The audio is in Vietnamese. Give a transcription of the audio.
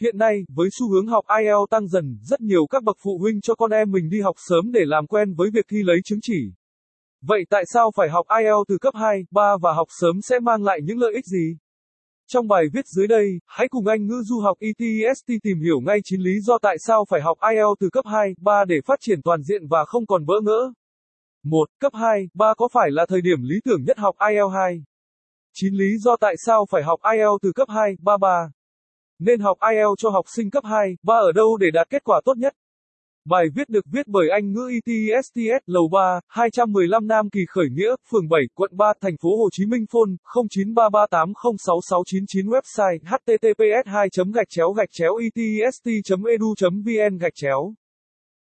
Hiện nay, với xu hướng học IELTS tăng dần, rất nhiều các bậc phụ huynh cho con em mình đi học sớm để làm quen với việc thi lấy chứng chỉ. Vậy tại sao phải học IELTS từ cấp 2, 3 và học sớm sẽ mang lại những lợi ích gì? Trong bài viết dưới đây, hãy cùng Anh ngữ du học ETST tìm hiểu ngay 9 lý do tại sao phải học IELTS từ cấp 2, 3 để phát triển toàn diện và không còn bỡ ngỡ. 1. Cấp 2, 3 có phải là thời điểm lý tưởng nhất học IELTS 2? 9 lý do tại sao phải học IELTS từ cấp 2, 3 3. Nên học IELTS cho học sinh cấp 2, 3 ở đâu để đạt kết quả tốt nhất? Bài viết được viết bởi Anh ngữ ITSTS Lầu 3, 215 Nam Kỳ Khởi Nghĩa, phường 7, quận 3, thành phố Hồ Chí Minh phone 0933806699 website https 2 gạch chéo gạch chéo itst.edu.vn gạch chéo